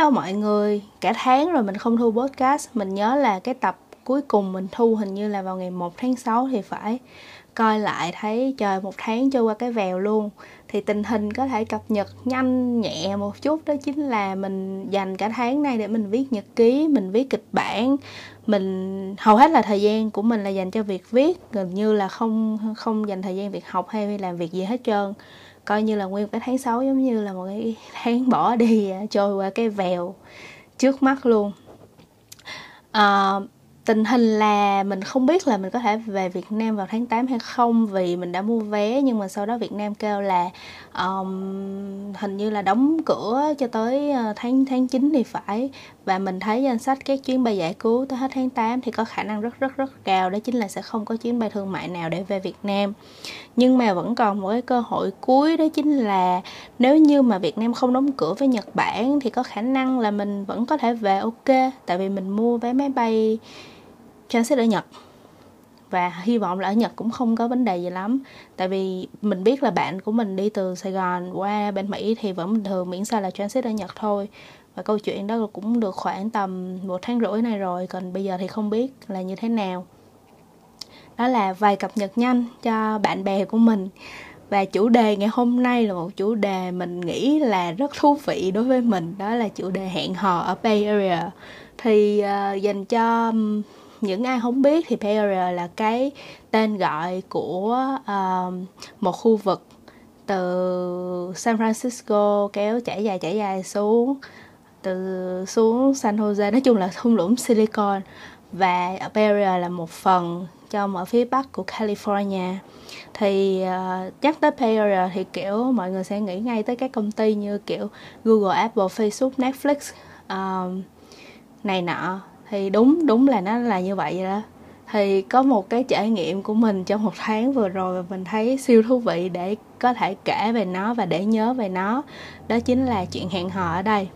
Hello mọi người, cả tháng rồi mình không thu podcast. Mình nhớ là cái tập cuối cùng mình thu hình như là vào ngày 1 tháng 6 thì phải Coi lại thấy trời một tháng trôi qua cái vèo luôn. Thì tình hình có thể cập nhật nhanh nhẹ một chút Đó chính là mình dành cả tháng này để mình viết nhật ký, mình viết kịch bản. Mình hầu hết là thời gian của mình là dành cho việc viết. Gần như là không không dành thời gian việc học hay làm việc gì hết trơn coi như là nguyên cái tháng 6 giống như là một cái tháng bỏ đi à, trôi qua cái vèo trước mắt luôn. À, tình hình là mình không biết là mình có thể về Việt Nam vào tháng 8 hay không vì mình đã mua vé nhưng mà sau đó Việt Nam kêu là um, hình như là đóng cửa cho tới ờ, tháng tháng 9 thì phải. Và mình thấy danh sách các chuyến bay giải cứu tới hết tháng 8 thì có khả năng rất rất rất cao đó chính là sẽ không có chuyến bay thương mại nào để về Việt Nam. Nhưng mà vẫn còn một cái cơ hội cuối đó chính là nếu như mà Việt Nam không đóng cửa với Nhật Bản thì có khả năng là mình vẫn có thể về ok tại vì mình mua vé máy bay transit ở Nhật. Và hy vọng là ở Nhật cũng không có vấn đề gì lắm. Tại vì mình biết là bạn của mình đi từ Sài Gòn qua bên Mỹ thì vẫn bình thường miễn sao là transit ở Nhật thôi. Và câu chuyện đó cũng được khoảng tầm một tháng rưỡi này rồi còn bây giờ thì không biết là như thế nào. Đó là vài cập nhật nhanh cho bạn bè của mình. Và chủ đề ngày hôm nay là một chủ đề mình nghĩ là rất thú vị đối với mình đó là chủ đề hẹn hò ở Bay Area. Thì uh, dành cho những ai không biết thì Bay Area là cái tên gọi của uh, một khu vực từ San Francisco kéo chảy dài chảy dài xuống từ xuống San Jose nói chung là thung lũng Silicon. Và Bay Area là một phần trong ở phía bắc của California. Thì uh, nhắc tới Bay Area thì kiểu mọi người sẽ nghĩ ngay tới các công ty như kiểu Google, Apple, Facebook, Netflix um, này nọ thì đúng đúng là nó là như vậy đó. Thì có một cái trải nghiệm của mình trong một tháng vừa rồi và mình thấy siêu thú vị để có thể kể về nó và để nhớ về nó, đó chính là chuyện hẹn hò ở đây.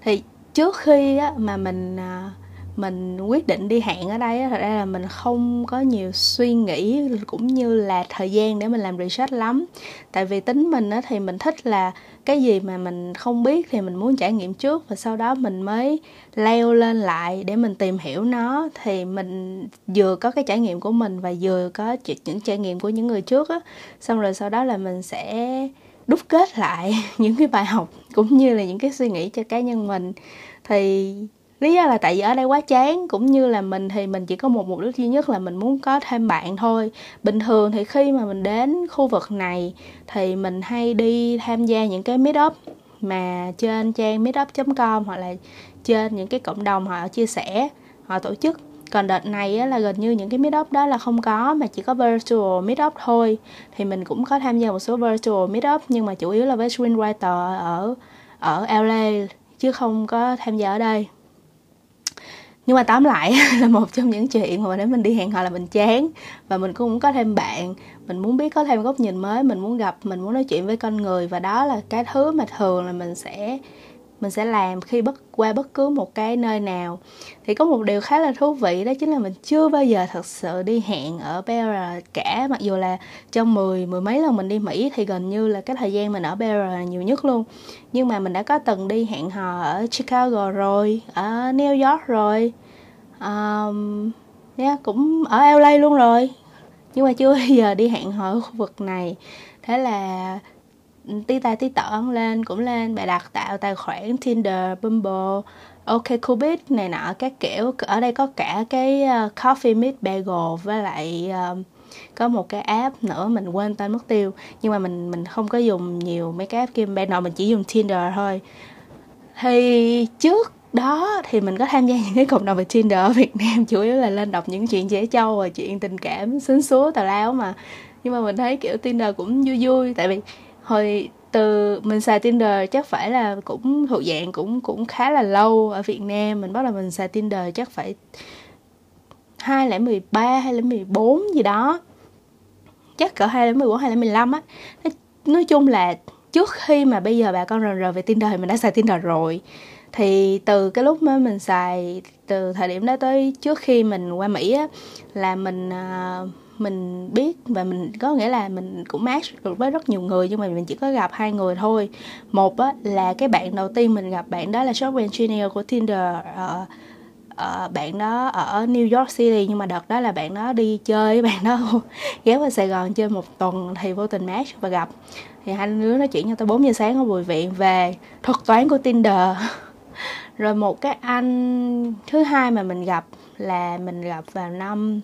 Thì trước khi mà mình à, mình quyết định đi hẹn ở đây thật ra là mình không có nhiều suy nghĩ cũng như là thời gian để mình làm research lắm. Tại vì tính mình thì mình thích là cái gì mà mình không biết thì mình muốn trải nghiệm trước và sau đó mình mới leo lên lại để mình tìm hiểu nó. Thì mình vừa có cái trải nghiệm của mình và vừa có những trải nghiệm của những người trước á. Xong rồi sau đó là mình sẽ đúc kết lại những cái bài học cũng như là những cái suy nghĩ cho cá nhân mình. Thì lý do là tại vì ở đây quá chán cũng như là mình thì mình chỉ có một mục đích duy nhất là mình muốn có thêm bạn thôi. Bình thường thì khi mà mình đến khu vực này thì mình hay đi tham gia những cái meet up mà trên trang meetup.com hoặc là trên những cái cộng đồng họ chia sẻ họ tổ chức. Còn đợt này á, là gần như những cái meetup đó là không có mà chỉ có virtual meetup thôi. Thì mình cũng có tham gia một số virtual meetup nhưng mà chủ yếu là với screenwriter ở ở LA chứ không có tham gia ở đây nhưng mà tóm lại là một trong những chuyện mà nếu mình đi hẹn hò là mình chán. Và mình cũng muốn có thêm bạn. Mình muốn biết có thêm góc nhìn mới, mình muốn gặp, mình muốn nói chuyện với con người. Và đó là cái thứ mà thường là mình sẽ mình sẽ làm khi bất qua bất cứ một cái nơi nào. Thì có một điều khá là thú vị đó chính là mình chưa bao giờ thật sự đi hẹn ở BR cả. Mặc dù là trong mười mười mấy lần mình đi Mỹ thì gần như là cái thời gian mình ở BR là nhiều nhất luôn. Nhưng mà mình đã có từng đi hẹn hò ở Chicago rồi ở New York rồi um, yeah, cũng ở LA luôn rồi. Nhưng mà chưa bao giờ đi hẹn hò ở khu vực này. Thế là tí tay tí tởn lên cũng lên. Bài đặt tạo tài khoản Tinder, Bumble, OK Cupid này nọ các kiểu. Ở đây có cả cái uh, Coffee Meet Bagel với lại uh, có một cái app nữa mình quên tên mất tiêu. Nhưng mà mình mình không có dùng nhiều mấy cái app kia. Ban đầu mình chỉ dùng Tinder thôi. Thì trước đó thì mình có tham gia những cái cộng đồng về Tinder ở Việt Nam. Chủ yếu là lên đọc những chuyện dễ trâu và chuyện tình cảm xính xúa tào lao mà. Nhưng mà mình thấy kiểu Tinder cũng vui vui. Tại vì hồi từ mình xài Tinder chắc phải là cũng thuộc dạng cũng cũng khá là lâu ở Việt Nam. Mình bắt đầu mình xài Tinder chắc phải hai lẻ mười ba hay lẻ mười bốn gì đó. Chắc cỡ hai lẻ mười bốn hai lẻ mười lăm á. Nói chung là trước khi mà bây giờ bà con rần rờ về Tinder thì mình đã xài Tinder rồi. Thì từ cái lúc mà mình xài từ thời điểm đó tới trước khi mình qua Mỹ á là mình uh, mình biết và mình có nghĩa là mình cũng match được với rất nhiều người nhưng mà mình chỉ có gặp hai người thôi. Một á, là cái bạn đầu tiên mình gặp bạn đó là software engineer của Tinder uh, uh, bạn đó ở New York City nhưng mà đợt đó là bạn đó đi chơi bạn đó ghé vào Sài Gòn chơi một tuần thì vô tình match và gặp. Thì hai đứa nói chuyện nhau tới 4 giờ sáng ở bùi viện về thuật toán của Tinder. Rồi một cái anh thứ hai mà mình gặp là mình gặp vào năm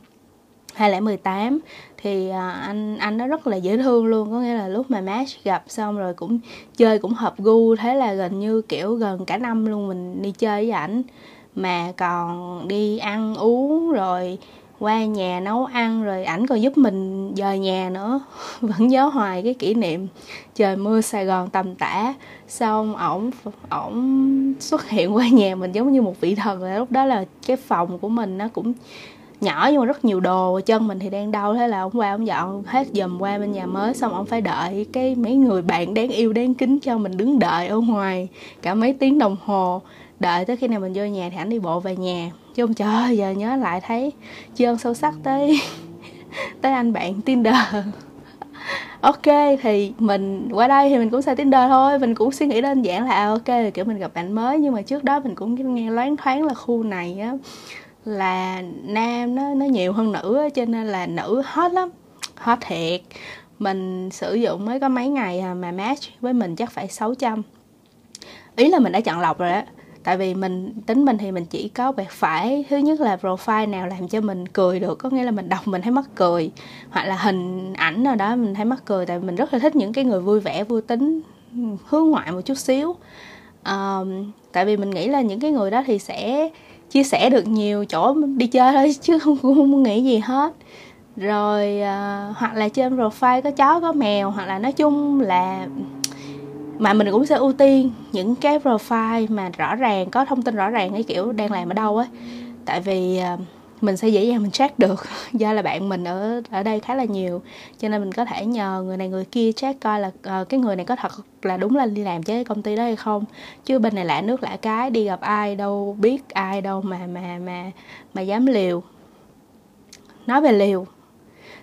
2018 thì à, anh anh nó rất là dễ thương luôn, có nghĩa là lúc mà match gặp xong rồi cũng chơi cũng hợp gu, thế là gần như, kiểu, gần cả năm luôn mình đi chơi với ảnh. Mà còn đi ăn uống rồi qua nhà nấu ăn rồi ảnh còn giúp mình dời nhà nữa. Vẫn nhớ hoài cái kỷ niệm trời mưa sài gòn tầm tã. Xong ổng ổng xuất hiện qua nhà mình giống như một vị thần lúc đó là cái phòng của mình nó cũng nhỏ nhưng mà rất nhiều đồ, chân mình thì đang đau, thế là ông qua ông dọn hết dùm qua bên nhà mới, xong ông phải đợi cái mấy người bạn đáng yêu, đáng kính cho mình đứng đợi ở ngoài cả mấy tiếng đồng hồ. Đợi tới khi nào mình vô nhà thì ảnh đi bộ về nhà. Chứ ông trời giờ nhớ lại thấy tri ân sâu sắc tới tới anh bạn tinder. Ok, thì mình qua đây thì mình cũng xài tinder thôi, mình cũng suy nghĩ đơn giản là à, ok, kiểu mình gặp bạn mới, nhưng mà trước đó mình cũng nghe loáng thoáng là khu này á là nam nó nó nhiều hơn nữ á cho nên là nữ hot lắm hot thiệt. Mình sử dụng mới có mấy ngày à mà match với mình chắc phải 600 ý là mình đã chọn lọc rồi á tại vì mình tính mình thì mình chỉ có việc phải thứ nhất là profile nào làm cho mình cười được có nghĩa là mình đọc mình thấy mắc cười. Hoặc là hình ảnh nào đó mình thấy mắc cười tại vì mình rất là thích những cái người vui vẻ vui tính hướng ngoại một chút xíu. Um, tại vì mình nghĩ là những cái người đó thì sẽ chia sẻ được nhiều chỗ đi chơi thôi chứ không cũng không nghĩ gì hết. Rồi uh, hoặc là trên profile có chó có mèo hoặc là nói chung là mà mình cũng sẽ ưu tiên những cái profile mà rõ ràng có thông tin rõ ràng cái kiểu đang làm ở đâu ấy tại vì uh, mình sẽ dễ dàng mình check được. Do là bạn mình ở ở đây khá là nhiều cho nên mình có thể nhờ người này người kia check coi là uh, cái người này có thật là đúng là đi làm với công ty đó hay không. Chứ bên này lạ nước lạ cái đi gặp ai đâu biết ai đâu mà mà mà mà dám liều. Nói về liều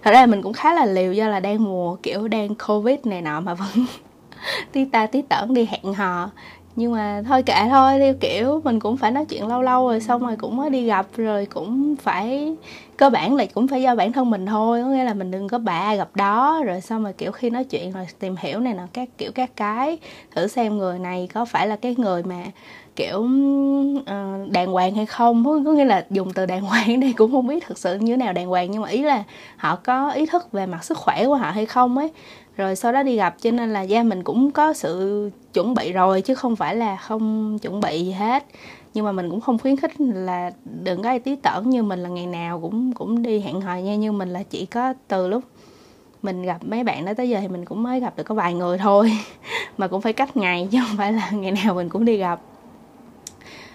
thật ra mình cũng khá là liều do là đang mùa kiểu đang covid này nọ mà vẫn tí ta tí tởn đi hẹn hò nhưng mà thôi kệ thôi theo kiểu mình cũng phải nói chuyện lâu lâu rồi xong rồi cũng mới đi gặp rồi cũng phải cơ bản là cũng phải do bản thân mình thôi có nghĩa là mình đừng có bà gặp đó. Rồi xong rồi kiểu khi nói chuyện rồi tìm hiểu này nọ các kiểu các cái thử xem người này có phải là cái người mà kiểu uh, đàng hoàng hay không. Có nghĩa là dùng từ đàng hoàng đây cũng không biết thực sự như thế nào đàng hoàng nhưng mà ý là họ có ý thức về mặt sức khỏe của họ hay không ấy rồi sau đó đi gặp cho nên là gia mình cũng có sự chuẩn bị rồi chứ không phải là không chuẩn bị gì hết. Nhưng mà mình cũng không khuyến khích là đừng có ai tí tởn như mình là ngày nào cũng cũng đi hẹn hò nha như mình là chỉ có từ lúc mình gặp mấy bạn đó tới giờ thì mình cũng mới gặp được có vài người thôi. Mà cũng phải cách ngày chứ không phải là ngày nào mình cũng đi gặp.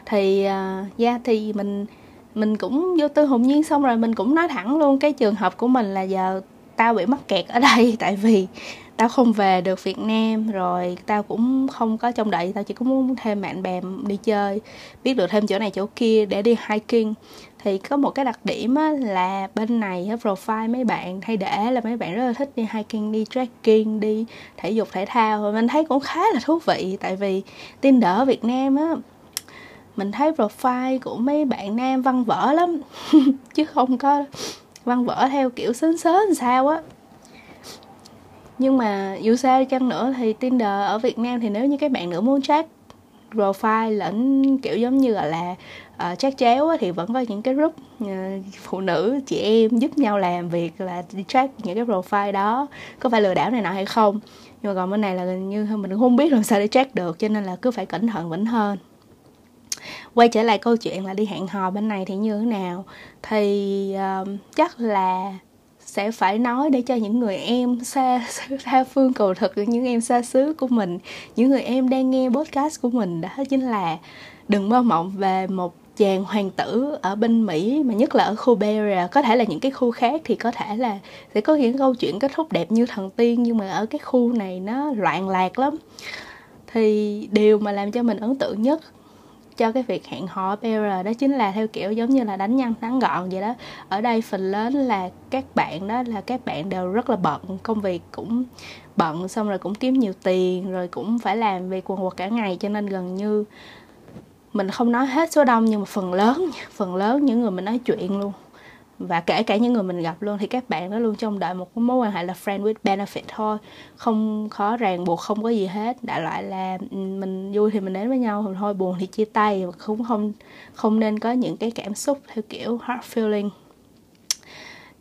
Thì à, uh, yeah thì mình mình cũng vô tư hồn nhiên xong rồi mình cũng nói thẳng luôn cái trường hợp của mình là giờ tao bị mắc kẹt ở đây tại vì tao không về được Việt Nam rồi tao cũng không có trông đợi tao chỉ có muốn thêm bạn bè đi chơi biết được thêm chỗ này chỗ kia để đi hiking. Thì có một cái đặc điểm á, là bên này profile mấy bạn hay để là mấy bạn rất là thích đi hiking đi trekking đi thể dục thể thao. Và mình thấy cũng khá là thú vị tại vì tin ở Việt Nam á mình thấy profile của mấy bạn nam văn vở lắm chứ không có văn vở theo kiểu sến sến sao á. Nhưng mà dù sao chăng nữa thì Tinder ở Việt Nam thì nếu như các bạn nữ muốn chat profile lẫn kiểu giống như là, ờ, là uh, chat chéo á, thì vẫn có những cái group uh, phụ nữ chị em giúp nhau làm việc là đi chat những cái profile đó. Có phải lừa đảo này nọ hay không? Nhưng mà còn bên này là gần như mình cũng không biết làm sao để chat được cho nên là cứ phải cẩn thận vẫn hơn quay trở lại câu chuyện là đi hẹn hò bên này thì như thế nào? Thì uh, chắc là sẽ phải nói để cho những người em xa tha phương cầu thực những em xa xứ của mình những người em đang nghe podcast của mình. Đó chính là đừng mơ mộng về một chàng hoàng tử ở bên Mỹ mà nhất là ở khu Bay có thể là những cái khu khác thì có thể là sẽ có những câu chuyện kết thúc đẹp như thần tiên nhưng mà ở cái khu này nó loạn lạc lắm. Thì điều mà làm cho mình ấn tượng nhất cho cái việc hẹn hò PR đó chính là theo kiểu giống như là đánh nhanh thắng gọn vậy đó. Ở đây phần lớn là các bạn đó, là các bạn đều rất là bận, công việc cũng bận, xong rồi cũng kiếm nhiều tiền, rồi cũng phải làm việc quần quật cả ngày, cho nên gần như mình không nói hết số đông, nhưng mà phần lớn phần lớn những người mình nói chuyện luôn và kể cả những người mình gặp luôn thì các bạn đó luôn trong đợi một mối quan hệ là friend with benefit thôi. Không khó ràng, buộc không có gì hết. Đại loại là ừ, mình vui thì mình đến với nhau thôi buồn thì chia tay. Và cũng không không nên có những cái cảm xúc theo kiểu hard feeling.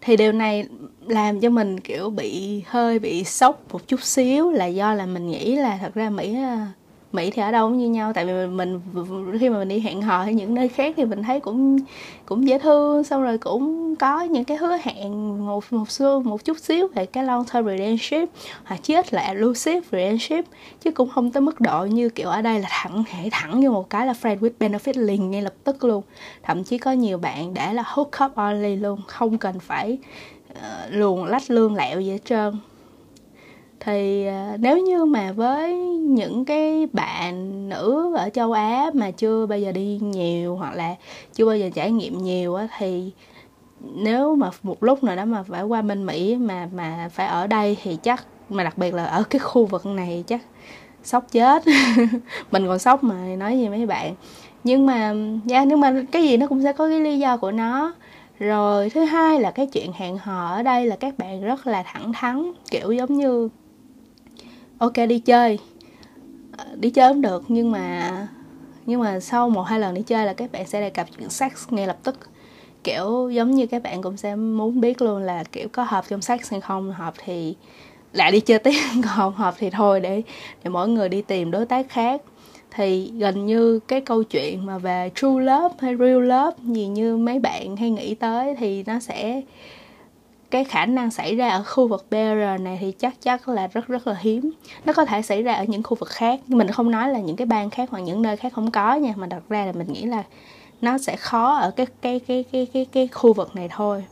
Thì điều này làm cho mình, kiểu, bị hơi bị sốc một chút xíu là do là mình nghĩ là thật ra mỹ à, Mỹ thì ở đâu cũng như nhau tại vì mình, khi mà mình đi hẹn hò hay những nơi khác thì mình thấy cũng cũng dễ thương xong rồi cũng có những cái hứa hẹn một một xưa một chút xíu về cái long term relationship hoặc chứ ít là elusive relationship chứ cũng không tới mức độ như kiểu ở đây là thẳng hệ thẳng như một cái là friend with benefit liền ngay lập tức luôn. Thậm chí có nhiều bạn để là hook up only luôn không cần phải uh, luồn lách lương lẹo gì hết trơn thì à, nếu như mà với những cái bạn nữ ở châu Á mà chưa bao giờ đi nhiều hoặc là chưa bao giờ trải nghiệm nhiều á thì nếu mà một lúc nào đó mà phải qua bên Mỹ mà mà phải ở đây thì chắc mà đặc biệt là ở cái khu vực này chắc sốc chết. Mình còn sốc mà nói gì mấy bạn. Nhưng mà yeah, nhưng mà cái gì nó cũng sẽ có cái lý do của nó. Rồi thứ hai là cái chuyện hẹn hò ở đây là các bạn rất là thẳng thắn kiểu giống như ok, đi chơi. À, đi chơi cũng được, nhưng mà nhưng mà sau một hai lần đi chơi là các bạn sẽ đề cập chuyện sex ngay lập tức. Kiểu giống như các bạn cũng sẽ muốn biết luôn là, kiểu, có hợp trong sex hay không. Hợp thì lại đi chơi tiếp, còn không hợp thì thôi để để mỗi người đi tìm đối tác khác. Thì gần như cái câu chuyện mà về true love hay real love gì như mấy bạn hay nghĩ tới thì nó sẽ cái khả năng xảy ra ở khu vực BR này thì chắc chắc là rất rất là hiếm. Nó có thể xảy ra ở những khu vực khác nhưng mình không nói là những cái bang khác hoặc những nơi khác không có nha. Mà đặt ra là mình nghĩ là nó sẽ khó ở cái cái cái cái cái cái khu vực này thôi.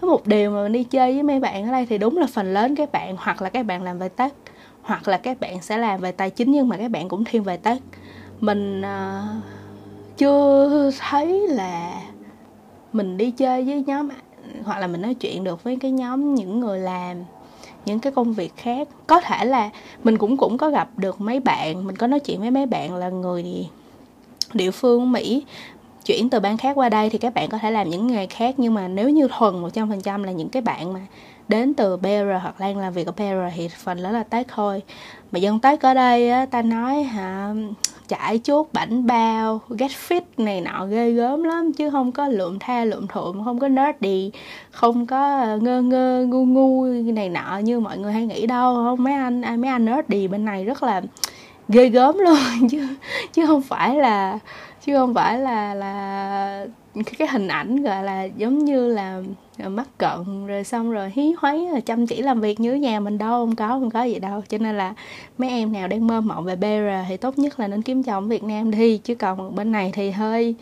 Có một điều mà mình đi chơi với mấy bạn ở đây thì đúng là phần lớn các bạn hoặc là các bạn làm về tech hoặc là các bạn sẽ làm về tài chính nhưng mà các bạn cũng thiên về tech. Mình uh, chưa thấy là mình đi chơi với nhóm hoặc là mình nói chuyện được với cái nhóm những người làm những cái công việc khác. Có thể là mình cũng cũng có gặp được mấy bạn mình có nói chuyện với mấy bạn là người địa phương mỹ chuyển từ bang khác qua đây thì các bạn có thể làm những nghề khác. Nhưng mà nếu như thuần một trăm phần trăm là những cái bạn mà đến từ PR hoặc đang làm việc ở PR thì phần lớn là Tết thôi. Mà dân Tết ở đây á, ta nói hả chải chốt bảnh bao, get fit này nọ ghê gớm lắm, chứ không có lượm tha lượm thượm, không có nerdy, không có ờ, ngơ ngơ, ngu ngu này nọ như mọi người hay nghĩ đâu. Không, mấy anh à, mấy anh nerdy bên này rất là ghê gớm luôn, chứ chứ không phải là, chứ không phải là là cái hình ảnh gọi là giống như là mắc cận rồi xong rồi hí hoáy rồi chăm chỉ làm việc như nhà mình đâu không có không có gì đâu. Cho nên là mấy em nào đang mơ mộng về BR thì tốt nhất là nên kiếm chồng Việt Nam đi chứ còn bên này thì hơi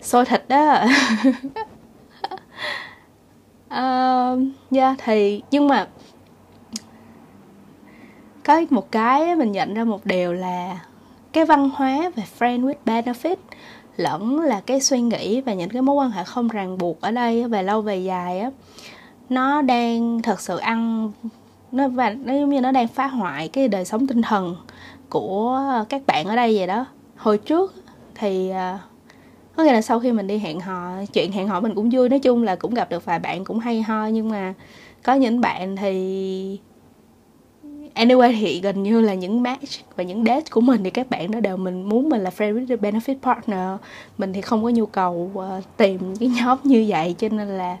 sôi thịt đó. Uh, yeah, ờ, dạ, thì nhưng mà có một cái mình nhận ra một điều là cái văn hóa về friend with benefit lẫn là cái suy nghĩ và những cái mối quan hệ không ràng buộc ở đây về lâu về dài á, nó đang thật sự ăn, nó và nó giống như nó đang phá hoại cái đời sống tinh thần của các bạn ở đây vậy đó. Hồi trước thì à, có nghĩa là sau khi mình đi hẹn hò, chuyện hẹn hò mình cũng vui, nói chung là cũng gặp được vài bạn cũng hay ho, nhưng mà có những bạn thì anyway thì gần như là những match và những date của mình thì các bạn đó đều mình muốn mình là friend with the benefit partner. Mình thì không có nhu cầu uh, tìm cái nhóm như vậy cho nên là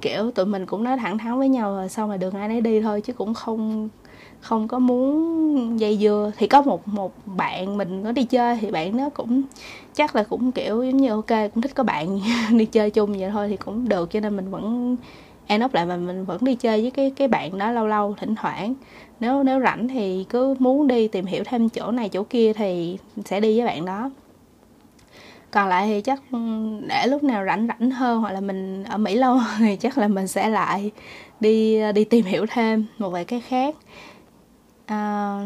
kiểu tụi mình cũng nói thẳng thắn với nhau rồi xong mà đường ai nấy đi thôi chứ cũng không không có muốn dây dưa. Thì có một một bạn mình có đi chơi thì bạn nó cũng chắc là cũng kiểu giống như ok cũng thích có bạn đi chơi chung vậy thôi thì cũng được. Cho nên mình vẫn an ốc lại mà mình vẫn đi chơi với cái cái bạn đó lâu lâu thỉnh thoảng. Nếu nếu rảnh thì cứ muốn đi tìm hiểu thêm chỗ này chỗ kia thì sẽ đi với bạn đó. Còn lại thì chắc ừ, để lúc nào rảnh rảnh hơn hoặc là mình ở mỹ lâu thì chắc là mình sẽ lại đi đi tìm hiểu thêm một vài cái khác. À,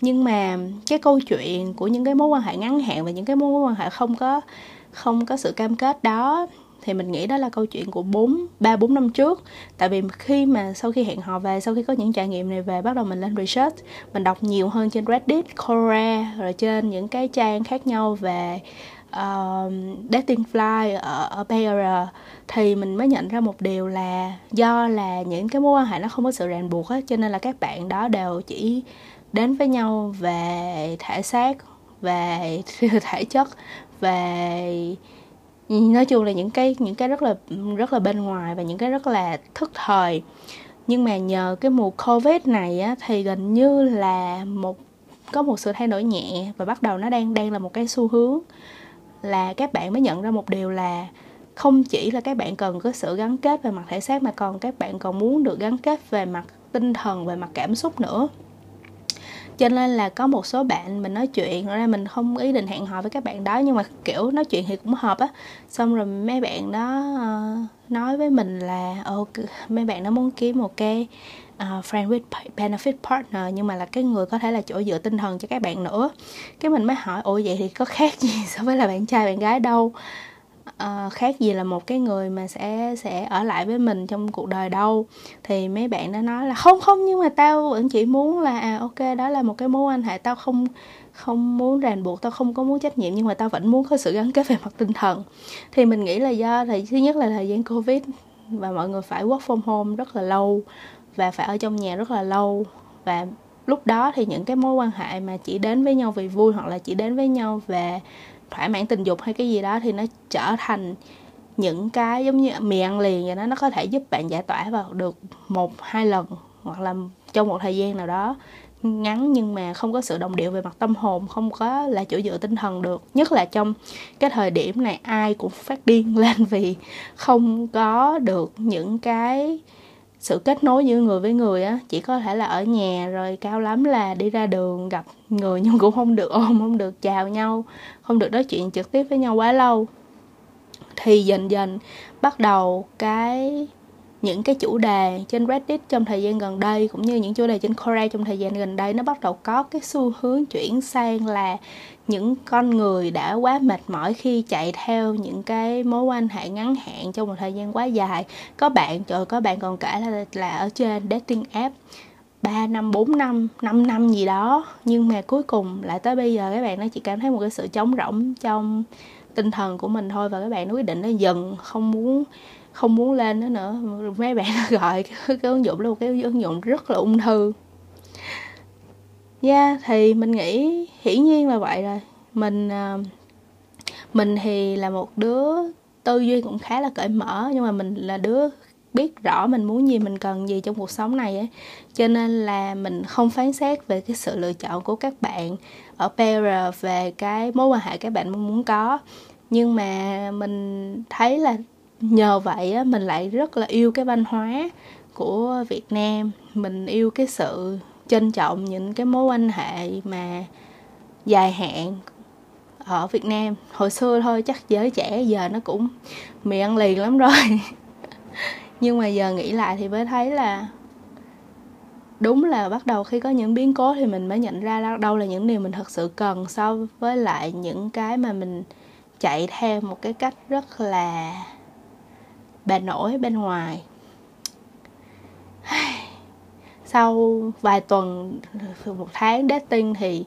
nhưng mà cái câu chuyện của những cái mối quan hệ ngắn hạn và những cái mối quan hệ không có không có sự cam kết đó thì mình nghĩ đó là câu chuyện của 4 3 4 năm trước. Tại vì khi mà sau khi hẹn hò về, sau khi có những trải nghiệm này về bắt đầu mình lên research, mình đọc nhiều hơn trên Reddit, Quora rồi trên những cái trang khác nhau về uh, dating fly ở ở pr thì mình mới nhận ra một điều là do là những cái mối quan hệ nó không có sự ràng buộc á cho nên là các bạn đó đều chỉ đến với nhau về thể xác về thể chất về nói chung là những cái những cái rất là rất là bên ngoài và những cái rất là thức thời. Nhưng mà nhờ cái mùa covid này á, thì gần như là một, có một sự thay đổi nhẹ và bắt đầu nó đang đang là một cái xu hướng. Là các bạn mới nhận ra một điều là không chỉ là các bạn cần có sự gắn kết về mặt thể xác mà còn các bạn còn muốn được gắn kết về mặt tinh thần, về mặt cảm xúc nữa cho nên là có một số bạn mình nói chuyện ra mình không ý định hẹn hò với các bạn đó nhưng mà kiểu nói chuyện thì cũng hợp á. Xong rồi mấy bạn đó uh, nói với mình là ờ, ok mấy bạn nó muốn kiếm một cái uh, friend with benefit partner nhưng mà là cái người có thể là chỗ dựa tinh thần cho các bạn nữa. Cái mình mới hỏi ủa vậy thì có khác gì so với là bạn trai bạn gái đâu? Uh, khác gì là một cái người mà sẽ sẽ ở lại với mình trong cuộc đời đâu. Thì mấy bạn đã nói là không không nhưng mà tao vẫn chỉ muốn là à ok đó là một cái mối quan hệ tao không không muốn ràng buộc tao không có muốn trách nhiệm nhưng mà tao vẫn muốn có sự gắn kết về mặt tinh thần. Thì mình nghĩ là do thì thứ nhất là thời gian covid và mọi người phải work from home rất là lâu và phải ở trong nhà rất là lâu. Và lúc đó thì những cái mối quan hệ mà chỉ đến với nhau vì vui hoặc là chỉ đến với nhau về thỏa mãn tình dục hay cái gì đó thì nó trở thành những cái giống như mì ăn liền vậy đó, nó có thể giúp bạn giải tỏa vào được một, hai lần hoặc là trong một thời gian nào đó ngắn nhưng mà không có sự đồng điệu về mặt tâm hồn, không có là chỗ dựa tinh thần được. Nhất là trong cái thời điểm này ai cũng phát điên lên vì không có được những cái sự kết nối giữa người với người á, chỉ có thể là ở nhà rồi cao lắm là đi ra đường gặp người nhưng cũng không được ôm, không được chào nhau, không được nói chuyện trực tiếp với nhau quá lâu. Thì dần dần bắt đầu cái những cái chủ đề trên Reddit trong thời gian gần đây cũng như những chủ đề trên Quora trong thời gian gần đây nó bắt đầu có cái xu hướng chuyển sang là những con người đã quá mệt mỏi khi chạy theo những cái mối quan hệ ngắn hạn trong một thời gian quá dài. Có bạn trời có bạn còn kể là là ở trên dating app 3 năm, 4 năm, 5 năm gì đó. Nhưng mà cuối cùng lại tới bây giờ các bạn nó chỉ cảm thấy một cái sự trống rỗng trong tinh thần của mình thôi Và các bạn nó quyết định nó dần không muốn không muốn lên nữa nữa. Mấy bạn gọi cái, cái ứng dụng là một cái ứng dụng rất là ung thư. Yeah thì mình nghĩ hiển nhiên là vậy rồi. Mình à, mình thì là một đứa tư duy cũng khá là cởi mở nhưng mà mình là đứa biết rõ mình muốn gì mình cần gì trong cuộc sống này ấy. Cho nên là mình không phán xét về cái sự lựa chọn của các bạn ở pair về cái mối quan hệ các bạn muốn có. Nhưng mà mình thấy là nhờ vậy á, mình lại rất là yêu cái văn hóa của Việt Nam. Mình yêu cái sự trân trọng những cái mối quan hệ mà dài hạn ở Việt Nam. Hồi xưa thôi, chắc giới trẻ giờ nó cũng mì ăn liền lắm rồi. Nhưng mà giờ nghĩ lại thì mới thấy là đúng là bắt đầu khi có những biến cố thì mình mới nhận ra đâu là những điều mình thật sự cần so với lại những cái mà mình chạy theo một cái cách rất là bà nổi bên ngoài. Sau vài tuần, một tháng dating thì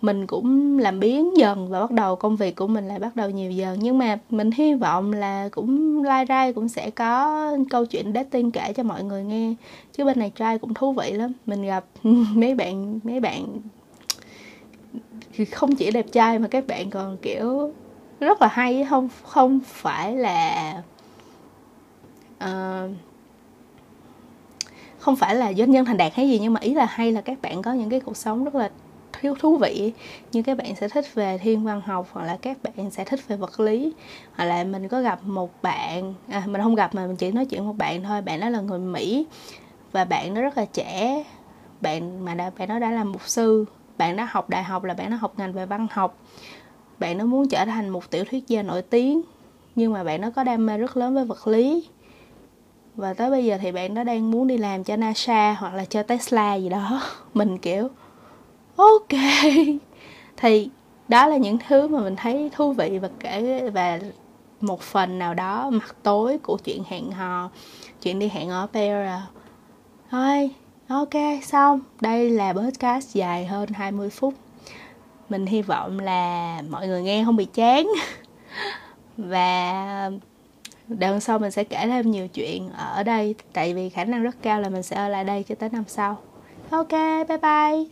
mình cũng làm biến dần và bắt đầu công việc của mình lại bắt đầu nhiều dần. Nhưng mà mình hy vọng là cũng lai rai cũng sẽ có câu chuyện dating kể cho mọi người nghe. Chứ bên này trai cũng thú vị lắm. Mình gặp mấy bạn mấy bạn không chỉ đẹp trai mà các bạn còn kiểu rất là hay. Không không phải là uh, không phải là doanh nhân thành đạt hay gì nhưng mà ý là hay là các bạn có những cái cuộc sống rất là thiếu thú vị. Như các bạn sẽ thích về thiên văn học hoặc là các bạn sẽ thích về vật lý. Hoặc là mình có gặp một bạn à, mình không gặp mà mình chỉ nói chuyện một bạn thôi. Bạn đó là người mỹ và bạn nó rất là trẻ. Bạn mà đã bạn nó đã làm mục sư. Bạn đã học đại học là bạn nó học ngành về văn học. Bạn nó muốn trở thành một tiểu thuyết gia nổi tiếng nhưng mà bạn nó có đam mê rất lớn với vật lý và tới bây giờ thì bạn đó đang muốn đi làm cho NASA hoặc là cho Tesla gì đó. Mình kiểu, ok. Thì đó là những thứ mà mình thấy thú vị và kể, và một phần nào đó mặt tối của chuyện hẹn hò, chuyện đi hẹn ở pair thôi, ok, xong. Đây là podcast dài hơn 20 phút. Mình hy vọng là mọi người nghe không bị chán. Và đợt sau mình sẽ kể thêm nhiều chuyện ở đây, tại vì khả năng rất cao là mình sẽ ở lại đây cho tới năm sau. Ok, bye bye.